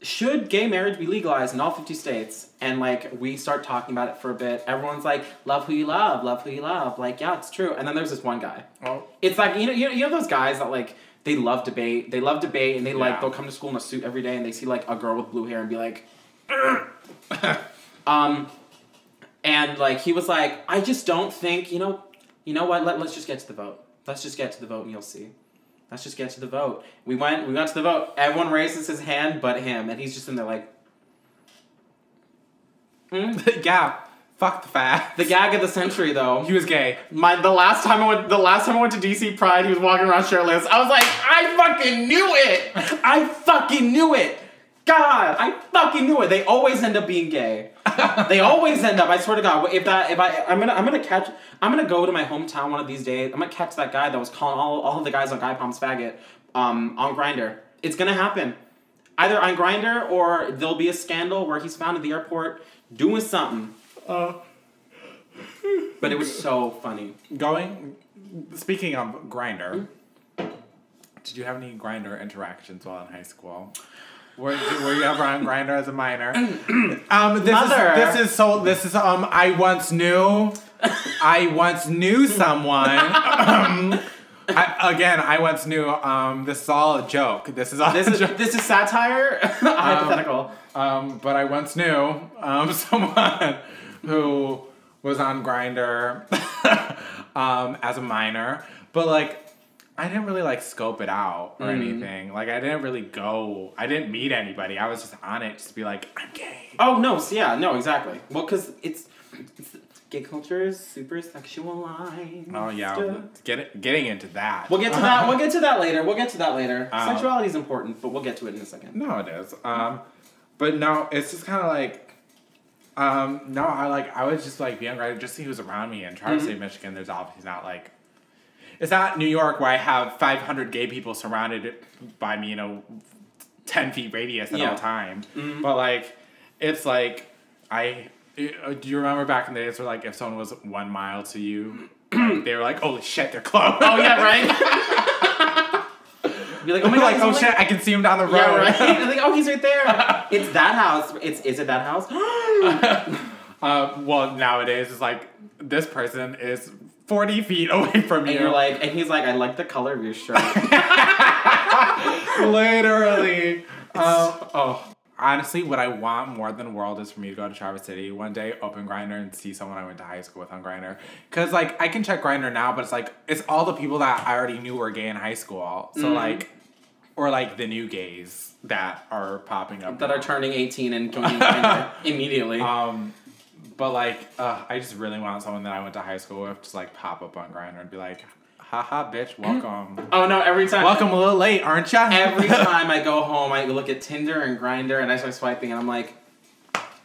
Should gay marriage be legalized in all 50 states? And like we start talking about it for a bit. Everyone's like, love who you love, love who you love. Like, yeah, it's true. And then there's this one guy Oh, it's like you know, you know you know those guys that like they love debate they love debate and they like they'll come to school in a suit every day and they see like a girl with blue hair and be like um and like he was like i just don't think you know you know what Let, let's just get to the vote let's just get to the vote and you'll see let's just get to the vote we went we went to the vote everyone raises his hand but him and he's just in there like mm. yeah. Fuck the fact. the gag of the century though He was gay. My the last time I went the last time I went to DC Pride, he was walking around shirtless. I was like, I fucking knew it. I fucking knew it. God, I fucking knew it. They always end up being gay. they always end up. I swear to God, if that if I I'm gonna I'm gonna catch I'm gonna go to my hometown one of these days. I'm gonna catch that guy that was calling all all of the guys on Guy Palms faggot um on Grindr. It's gonna happen. Either on Grindr or there'll be a scandal where he's found at the airport doing something. Uh, But it was so funny. going. Speaking of Grindr, did you have any Grindr interactions while in high school? Were, were you ever on Grindr as a minor? Um, this Mother. is this is so this is um I once knew I once knew someone. um, I, again, I once knew um this is all a joke. This is all This a is joke. this is satire, hypothetical. Um, but I once knew um, someone who was on Grindr um, as a minor, but like I didn't really like scope it out or anything. Like I didn't really go. I didn't meet anybody. I was just on it just to be like I'm gay. Oh no, so yeah, no, exactly. Well, because it's, it's gay culture is super sexualized. Oh yeah, get getting into that. We'll get to that. We'll get to that later. We'll get to that later. Um, Sexuality is important, but we'll get to it in a second. No, it is. Um, but no, it's just kind of like, um, no, I like I would just like be on Reddit just see who's around me. And Traverse City, Michigan, there's obviously not like, it's not New York where I have 500 gay people surrounded by me in a 10 feet radius at Yeah. all time. But like, it's like I. uh, Do you remember back in the days where like if someone was one mile to you, like, they were like, "Holy shit, they're close." Oh yeah, right. Be like, oh my god, like, oh shit, I can see him down the road. Yeah, right. like, oh, he's right there. it's that house. It's is it that house? Uh, well, nowadays it's like this person is forty feet away from you. and you're like, and he's like, I like the color of your shirt. literally. Um, oh, honestly, what I want more than the world is for me to go to Traverse City one day, open Grindr, and see someone I went to high school with on Grindr. Cause like I can check Grindr now, but it's like it's all the people that I already knew were gay in high school. So like, or like the new gays that are popping up that now. are turning 18 and Grindr immediately. Um, but like, uh, I just really want someone that I went to high school with to like pop up on Grindr and be like, haha, bitch, welcome. oh no, every time. welcome a little late, aren't ya? Every time I go home, I look at Tinder and Grindr, and I start swiping, and I'm like,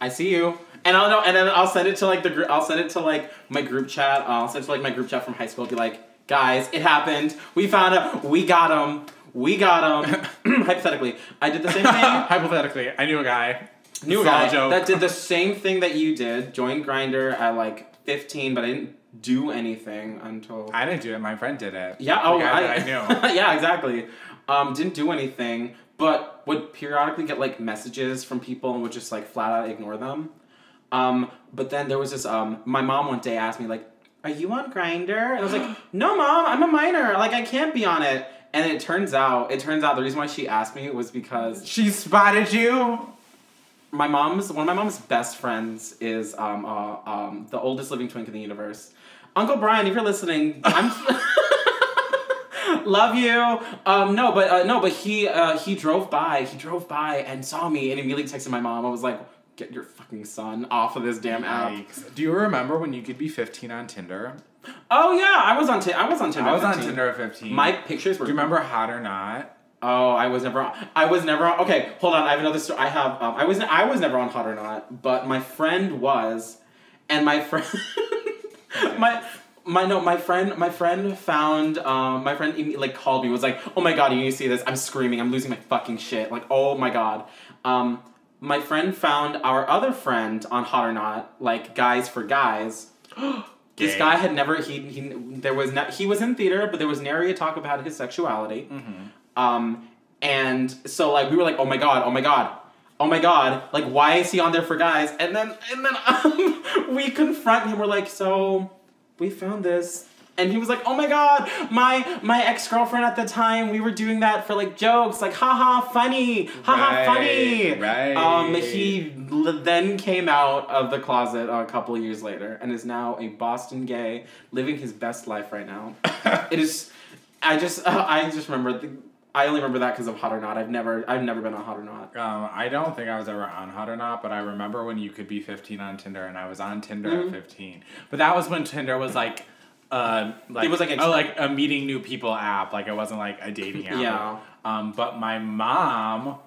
I see you. And I'll know, and then I'll send it to like the group. I'll send it to like my group chat. Uh, I'll send it to like my group chat from high school. Be like, guys, it happened. We found him. We got him. We got him. Hypothetically, I did the same thing. Hypothetically, I knew a guy. New guy joke. that did the same thing that you did. Joined Grindr at like 15, but I didn't do anything until. I didn't do it. My friend did it. Yeah, oh, I, I knew. yeah, exactly. Um, didn't do anything, but would periodically get like messages from people and would just like flat out ignore them. Um, but then there was this. Um, my mom one day asked me like, "Are you on Grindr?" And I was like, "No, mom, I'm a minor. Like, I can't be on it." And it turns out, it turns out the reason why she asked me was because She spotted you. My mom's one of my mom's best friends is um, uh, um, the oldest living twink in the universe. Uncle Brian, if you're listening, I'm love you. Um, no, but uh, no, but he uh, he drove by. He drove by and saw me and immediately texted my mom. I was like, "Get your fucking son off of this damn app." Do you remember when you could be 15 on Tinder? Oh yeah, I was on. Ti- I was on Tinder. I was at on Tinder at 15. My pictures were. Do you remember Hot or Not? Oh, I was never on. I was never on. Okay, hold on. I have another story. I have. Um, I was. I was never on Hot or Not, but my friend was, and my friend, my. My no, my friend, my friend found, um, my friend like called me, was like, "Oh my god, you need to see this! I'm screaming, I'm losing my fucking shit!" Like, oh my god. Um, my friend found our other friend on Hot or Not, like Guys for Guys. this guy had never he he there was not he was in theater, but there was nary a talk about his sexuality. Um, and so like we were like, oh my god, oh my god, oh my god, like why is he on there for guys? And then and then um, we confront him. We're like, so we found this. And he was like, "Oh my god, my my ex girlfriend at the time, we were doing that for like jokes, like haha funny, haha Right, funny." right. Um, he l- then came out of the closet a couple of years later and is now a Boston gay, living his best life right now. it is, I just I just remember the, I only remember that because of Hot or Not. I've never I've never been on Hot or Not. Um, I don't think I was ever on Hot or Not, but I remember when you could be 15 on Tinder, and I was on Tinder Mm-hmm. at 15. But that was when Tinder was like, uh, like It was like a- oh, like a meeting new people app. Like it wasn't like a dating app. Yeah. Um, but my mom,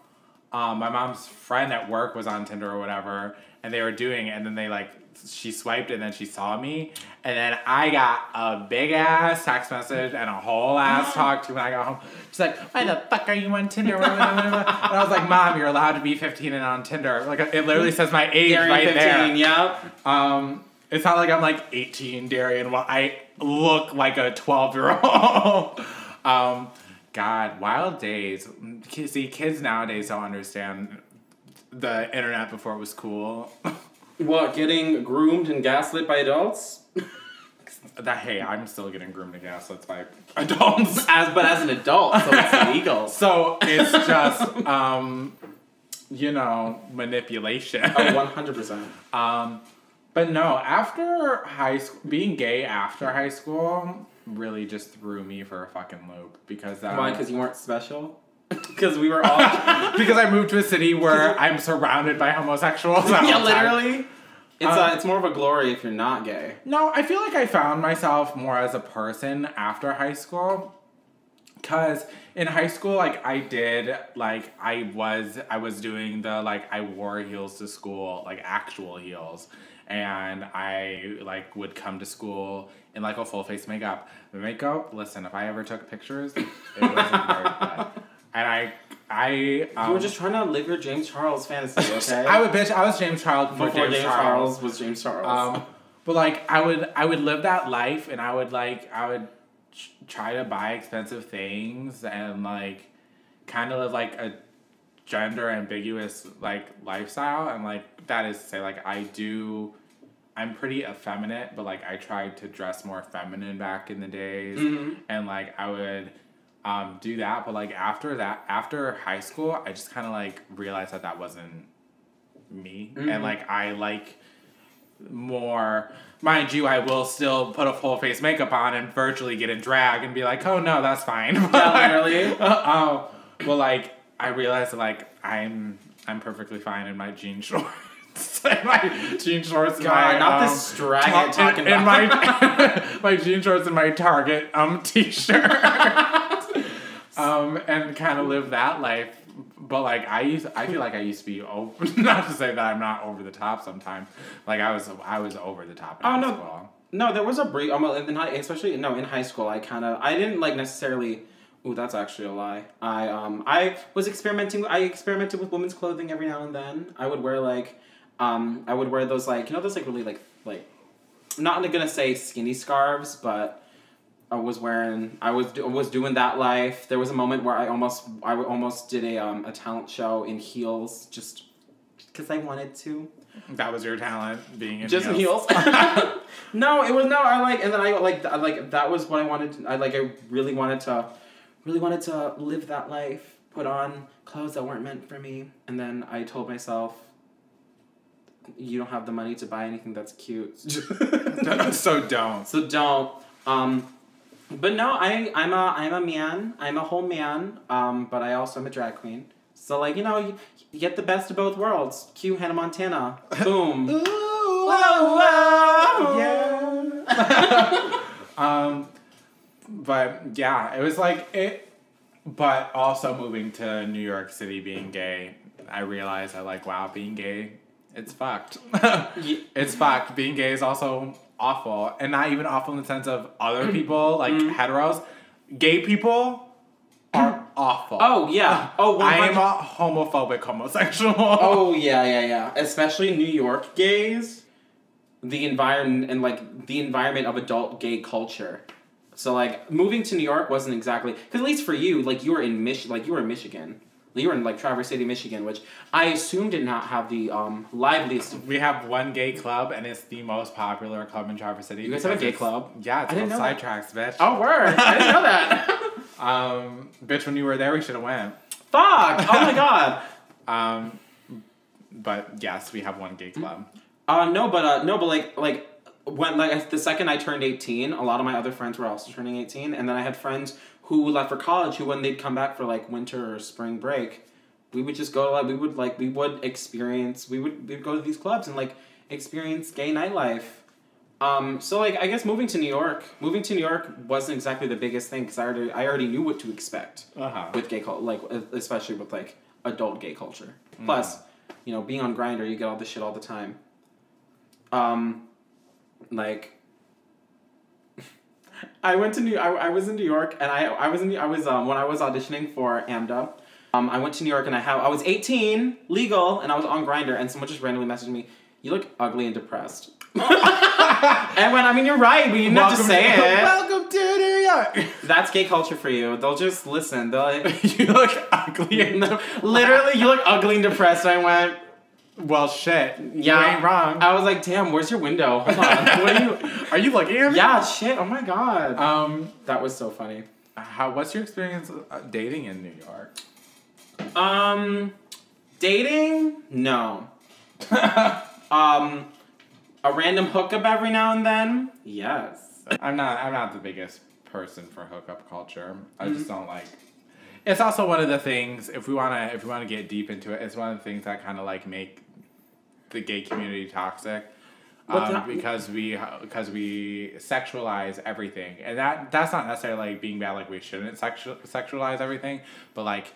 um, my mom's friend at work was on Tinder or whatever, and they were doing, it, and then they like she swiped and then she saw me, and then I got a big ass text message and a whole ass talk to when I got home. She's like, "Why the fuck are you on Tinder?" and I was like, "Mom, you're allowed to be 15 and on Tinder." Like it literally says my age Gary right 15, there. yeah. Um, it's not like I'm like 18, Darian. Well, I look like a 12 year old. um, God, wild days. See, kids nowadays don't understand the internet before it was cool. What, getting groomed and gaslit by adults? that hey, I'm still getting groomed and gaslit by adults. As but as an adult, so it's illegal. So it's just, um, you know, manipulation. Oh, one hundred percent. Um, but no, after high school, being gay after high school really just threw me for a fucking loop because uh, Why? Because you weren't special. Because we were all. because I moved to a city where I'm surrounded by homosexuals. all yeah, time. literally. It's Um, uh, it's more of a glory if you're not gay. No, I feel like I found myself more as a person after high school. Cause in high school, like I did, like I was, I was doing the like I wore heels to school, like actual heels, and I like would come to school in like a full face makeup. The makeup, listen, if I ever took pictures, it wasn't very good. And I, I, um, you were just trying to live your James Charles fantasy, okay? I would bitch. I was James Charles before, before James, James Charles. Charles was James Charles. Um, but like I would, I would live that life, and I would like, I would ch- try to buy expensive things and like, kind of live like a gender ambiguous like lifestyle, and like that is to say, like I do. I'm pretty effeminate, but like I tried to dress more feminine back in the days, Mhm. and like I would um, do that. But like after that, after high school, I just kind of like realized that that wasn't me, Mhm. and like I like more. Mind you, I will still put a full face makeup on and virtually get in drag and be like, oh no, that's fine. Literally. Oh, well, like I realized that like I'm I'm perfectly fine in my jean shorts. My jean shorts. God, my, not um, this drag ta- talking in, in my my jean shorts and my Target um t-shirt. Um, and kind of live that life. But like I used, I feel like I used to be over. Not to say that I'm not over the top sometimes. Like I was, I was over the top. In Oh, high no. school. No, there was a brief. Um, in high, especially no, in high school, I kind of I didn't like necessarily. Ooh, that's actually a lie. I um I was experimenting. I experimented with women's clothing every now and then. I would wear like, um, I would wear those like you know those like really like like, not gonna say skinny scarves, but I was wearing. I was was doing that life. There was a moment where I almost I almost did a um a talent show in heels just because I wanted to. That was your talent, being in just in heels. heels. no, it was no. I like, and then I like, I like that was what I wanted. To, I like, I really wanted to, really wanted to live that life. Put on clothes that weren't meant for me, and then I told myself, "You don't have the money to buy anything that's cute, so don't. so don't." Um, but no, I I'm a I'm a man. I'm a whole man. Um, but I also am a drag queen. So like you know, you, you get the best of both worlds. Cue Hannah Montana. Boom. yeah. um, but yeah, it was like it. But also moving to New York City, being gay, I realized I like wow, being gay, it's fucked. It's fucked. Being gay is also awful, and not even awful in the sense of other people like Mm. heteros. Gay people are awful. Oh yeah. Oh, I am 100 a homophobic homosexual. Oh yeah, yeah, yeah. Especially New York gays, the environment and like the environment of adult gay culture. So like moving to New York wasn't exactly because at least for you, like you were in Mich, like you were in Michigan, you were in like Traverse City, Michigan, which I assume did not have the um liveliest. We have one gay club, and it's the most popular club in Traverse City. You guys have a gay club? Yeah, it's I didn't called know. Sidetracks, bitch. Oh word! I didn't know that. Um, bitch, when you were there, we should have went. Fuck! Oh my god. Um, but yes, we have one gay club. Uh no, but uh no, but like like when like the second I turned eighteen, a lot of my other friends were also turning eighteen, and then I had friends who left for college who when they'd come back for like winter or spring break, we would just go to like we would like we would experience we would we would go to these clubs and like experience gay nightlife. Um, so like I guess moving to New York, moving to New York wasn't exactly the biggest thing because I already I already knew what to expect Uh huh. with gay culture, like especially with like adult gay culture. Plus, you know, being on Grindr, you get all this shit all the time. Um, like. I went to New. I, I was in New York, and I I was in I was um when I was auditioning for AMDA, um I went to New York and I have I was eighteen legal and I was on Grindr and someone just randomly messaged me, You look ugly and depressed. and when I mean you're right, we didn't have to say it. Welcome to New York. That's gay culture for you. They'll just listen. They'll you look ugly and literally you look ugly and depressed. I went. Well, shit. Yeah, you ain't wrong. I was like, damn, where's your window? Hold on. what are you? Are you looking at me? Yeah, shit. Oh my god. Um, that was so funny. how? What's your experience uh, dating in New York? Um, dating? No. um, a random hookup every now and then? Yes. I'm not. I'm not the biggest person for hookup culture. I just don't like. It's also one of the things. If we wanna, if we wanna get deep into it, it's one of the things that kind of like make the gay community toxic. Um, the- because we because we sexualize everything, and that that's not necessarily like being bad. Like we shouldn't sexual, sexualize everything, but like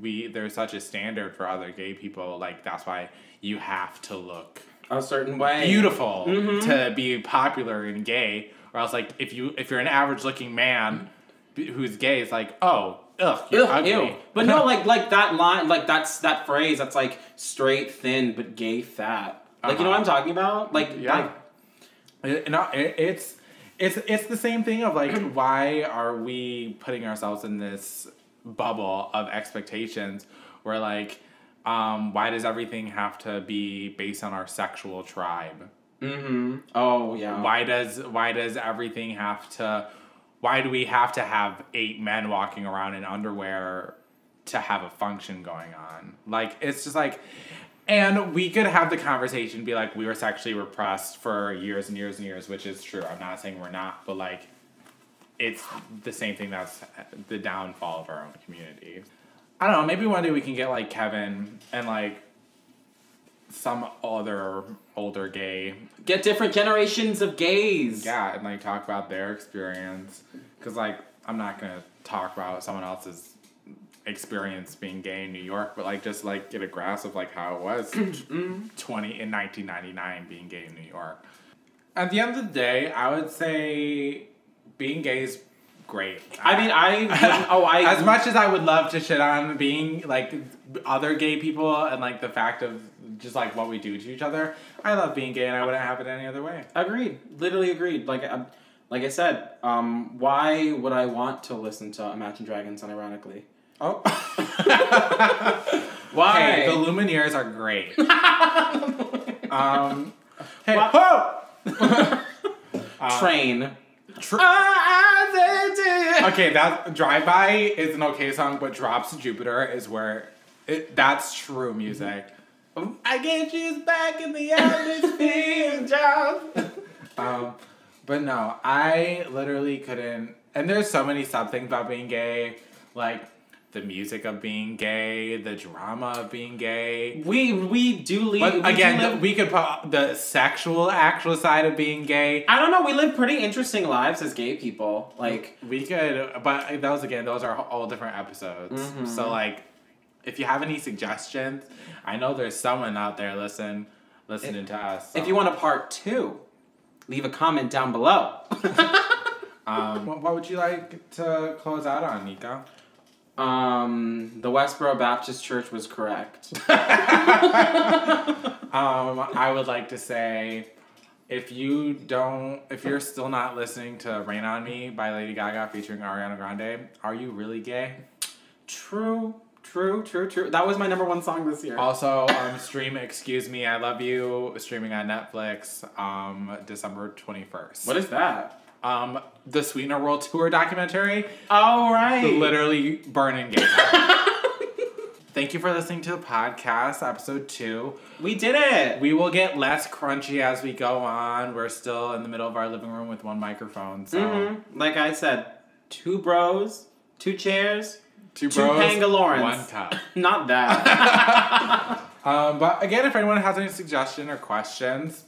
we there's such a standard for other gay people. Like that's why you have to look A certain way. beautiful Mhm. to be popular and gay, or else like if you if you're an average looking man who's gay, it's like oh ugh you're Ew, ugly. ew. But no, like like that line, like that's that phrase. That's like straight, thin, but gay, fat. Like you know what I'm talking about? Like yeah, like, no, it, it's it's it's the same thing of like why are we putting ourselves in this bubble of expectations where like um why does everything have to be based on our sexual tribe? mm-hmm. Oh yeah. why does why does everything have to why do we have to have eight men walking around in underwear to have a function going on? Like it's just like and we could have the conversation be like we were sexually repressed for years and years and years which is true. I'm not saying we're not but like it's the same thing that's the downfall of our own community. I don't know maybe one day we can get like kevin and like some other older gay Get different generations of gays. yeah, and like talk about their experience. Cause like I'm not gonna talk about someone else's experience being gay in New York, but like just like get a grasp of like how it was twenty in nineteen ninety nine being gay in New York. At the end of the day, I would say being gay is great. I mean, I oh I as much as I would love to shit on being like other gay people and like the fact of just like what we do to each other, I love being gay and I wouldn't have it any other way. Agreed. Literally agreed. Like, um, like I said, um, why would I want to listen to Imagine Dragons unironically? Oh. Why? Hey, the Lumineers are great. um, hey, What? ho! Train. Tr- Ah, okay, that Drive By is an okay song, but Drops of Jupiter is where it, that's true music. I get you back in the atmosphere, John. um, but no, I literally couldn't. And there's so many sub things about being gay, like the music of being gay, the drama of being gay. We we do leave. But we again, live- we could put the sexual, actual side of being gay. I don't know. We live pretty interesting lives as gay people. Like, We could, but those again, those are all different episodes. Mhm. So like, if you have any suggestions, I know there's someone out there listen, listening to us. if you want a part two, leave a comment down below. um, what, what would you like to close out on, Nico? um, the Westboro Baptist Church was correct. Um, I would like to say, if you don't, if you're still not listening to "Rain on Me" by Lady Gaga featuring Ariana Grande, are you really gay? true, true, true, true. That was my number one song this year. Also, um, stream "Excuse Me, I Love You" streaming on Netflix, um, December twenty first. What is that? Um, the Sweetener World Tour documentary, All right. literally burning gay. Thank you for listening to the podcast, episode two. We did it. We will get less crunchy as we go on. We're still in the middle of our living room with one microphone, so Mhm. Like I said, two bros, two chairs, two Two bros, Pangalorans. one cup. not that. Um, but again, if anyone has any suggestion or questions,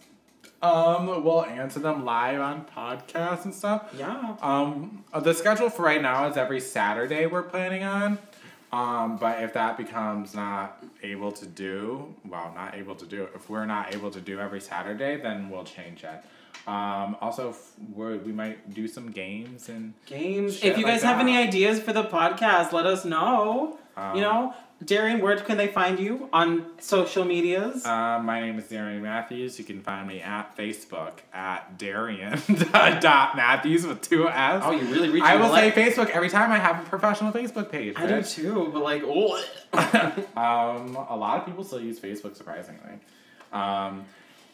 um, we'll answer them live on podcasts and stuff. yeah. Um, the schedule for right now is every Saturday we're planning on. Um, but if that becomes not able to do, well, not able to do, if we're not able to do every Saturday, then we'll change it. Um, also, we might do some games and Games. If you like guys have that. any ideas for the podcast, let us know. Um, you know, Darian, where can they find you on social medias? Uh, my name is Darian Matthews. You can find me at Facebook at Darian dot Matthews with two S. oh, you really reaching. I will say Facebook every time I have a professional Facebook page. I do too, but like, oh. um, a lot of people still use Facebook, surprisingly. Um,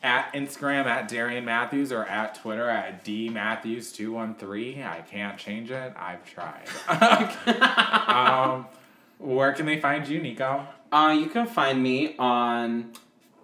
at Instagram at Darian Matthews or at Twitter at D Matthews two one three. I can't change it. I've tried. um, where can they find you, Nico? Uh, you can find me on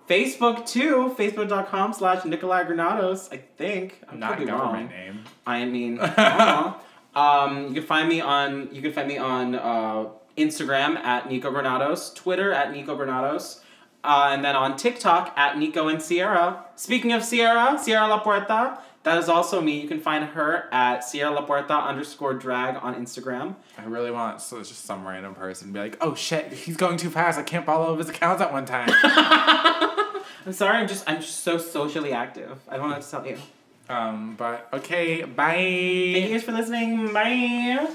Facebook too, facebook.com slash Nikolai Granados, I think. I'm Not be government wrong. name. I mean, I um, you can find me on you can find me on uh, Instagram at Nico Granados, Twitter at Nico Granados, uh, and then on TikTok at Nico and Sierra. Speaking of Sierra, Sierra La Puerta, that is also me. You can find her at Sierra La Puerta underscore drag on Instagram. I really want so it's just some random person to be like, oh shit, he's going too fast. I can't follow his accounts at one time. I'm sorry, I'm just I'm just so socially active. I don't know what to tell you. um, but okay, bye. Thank you guys for listening. Bye.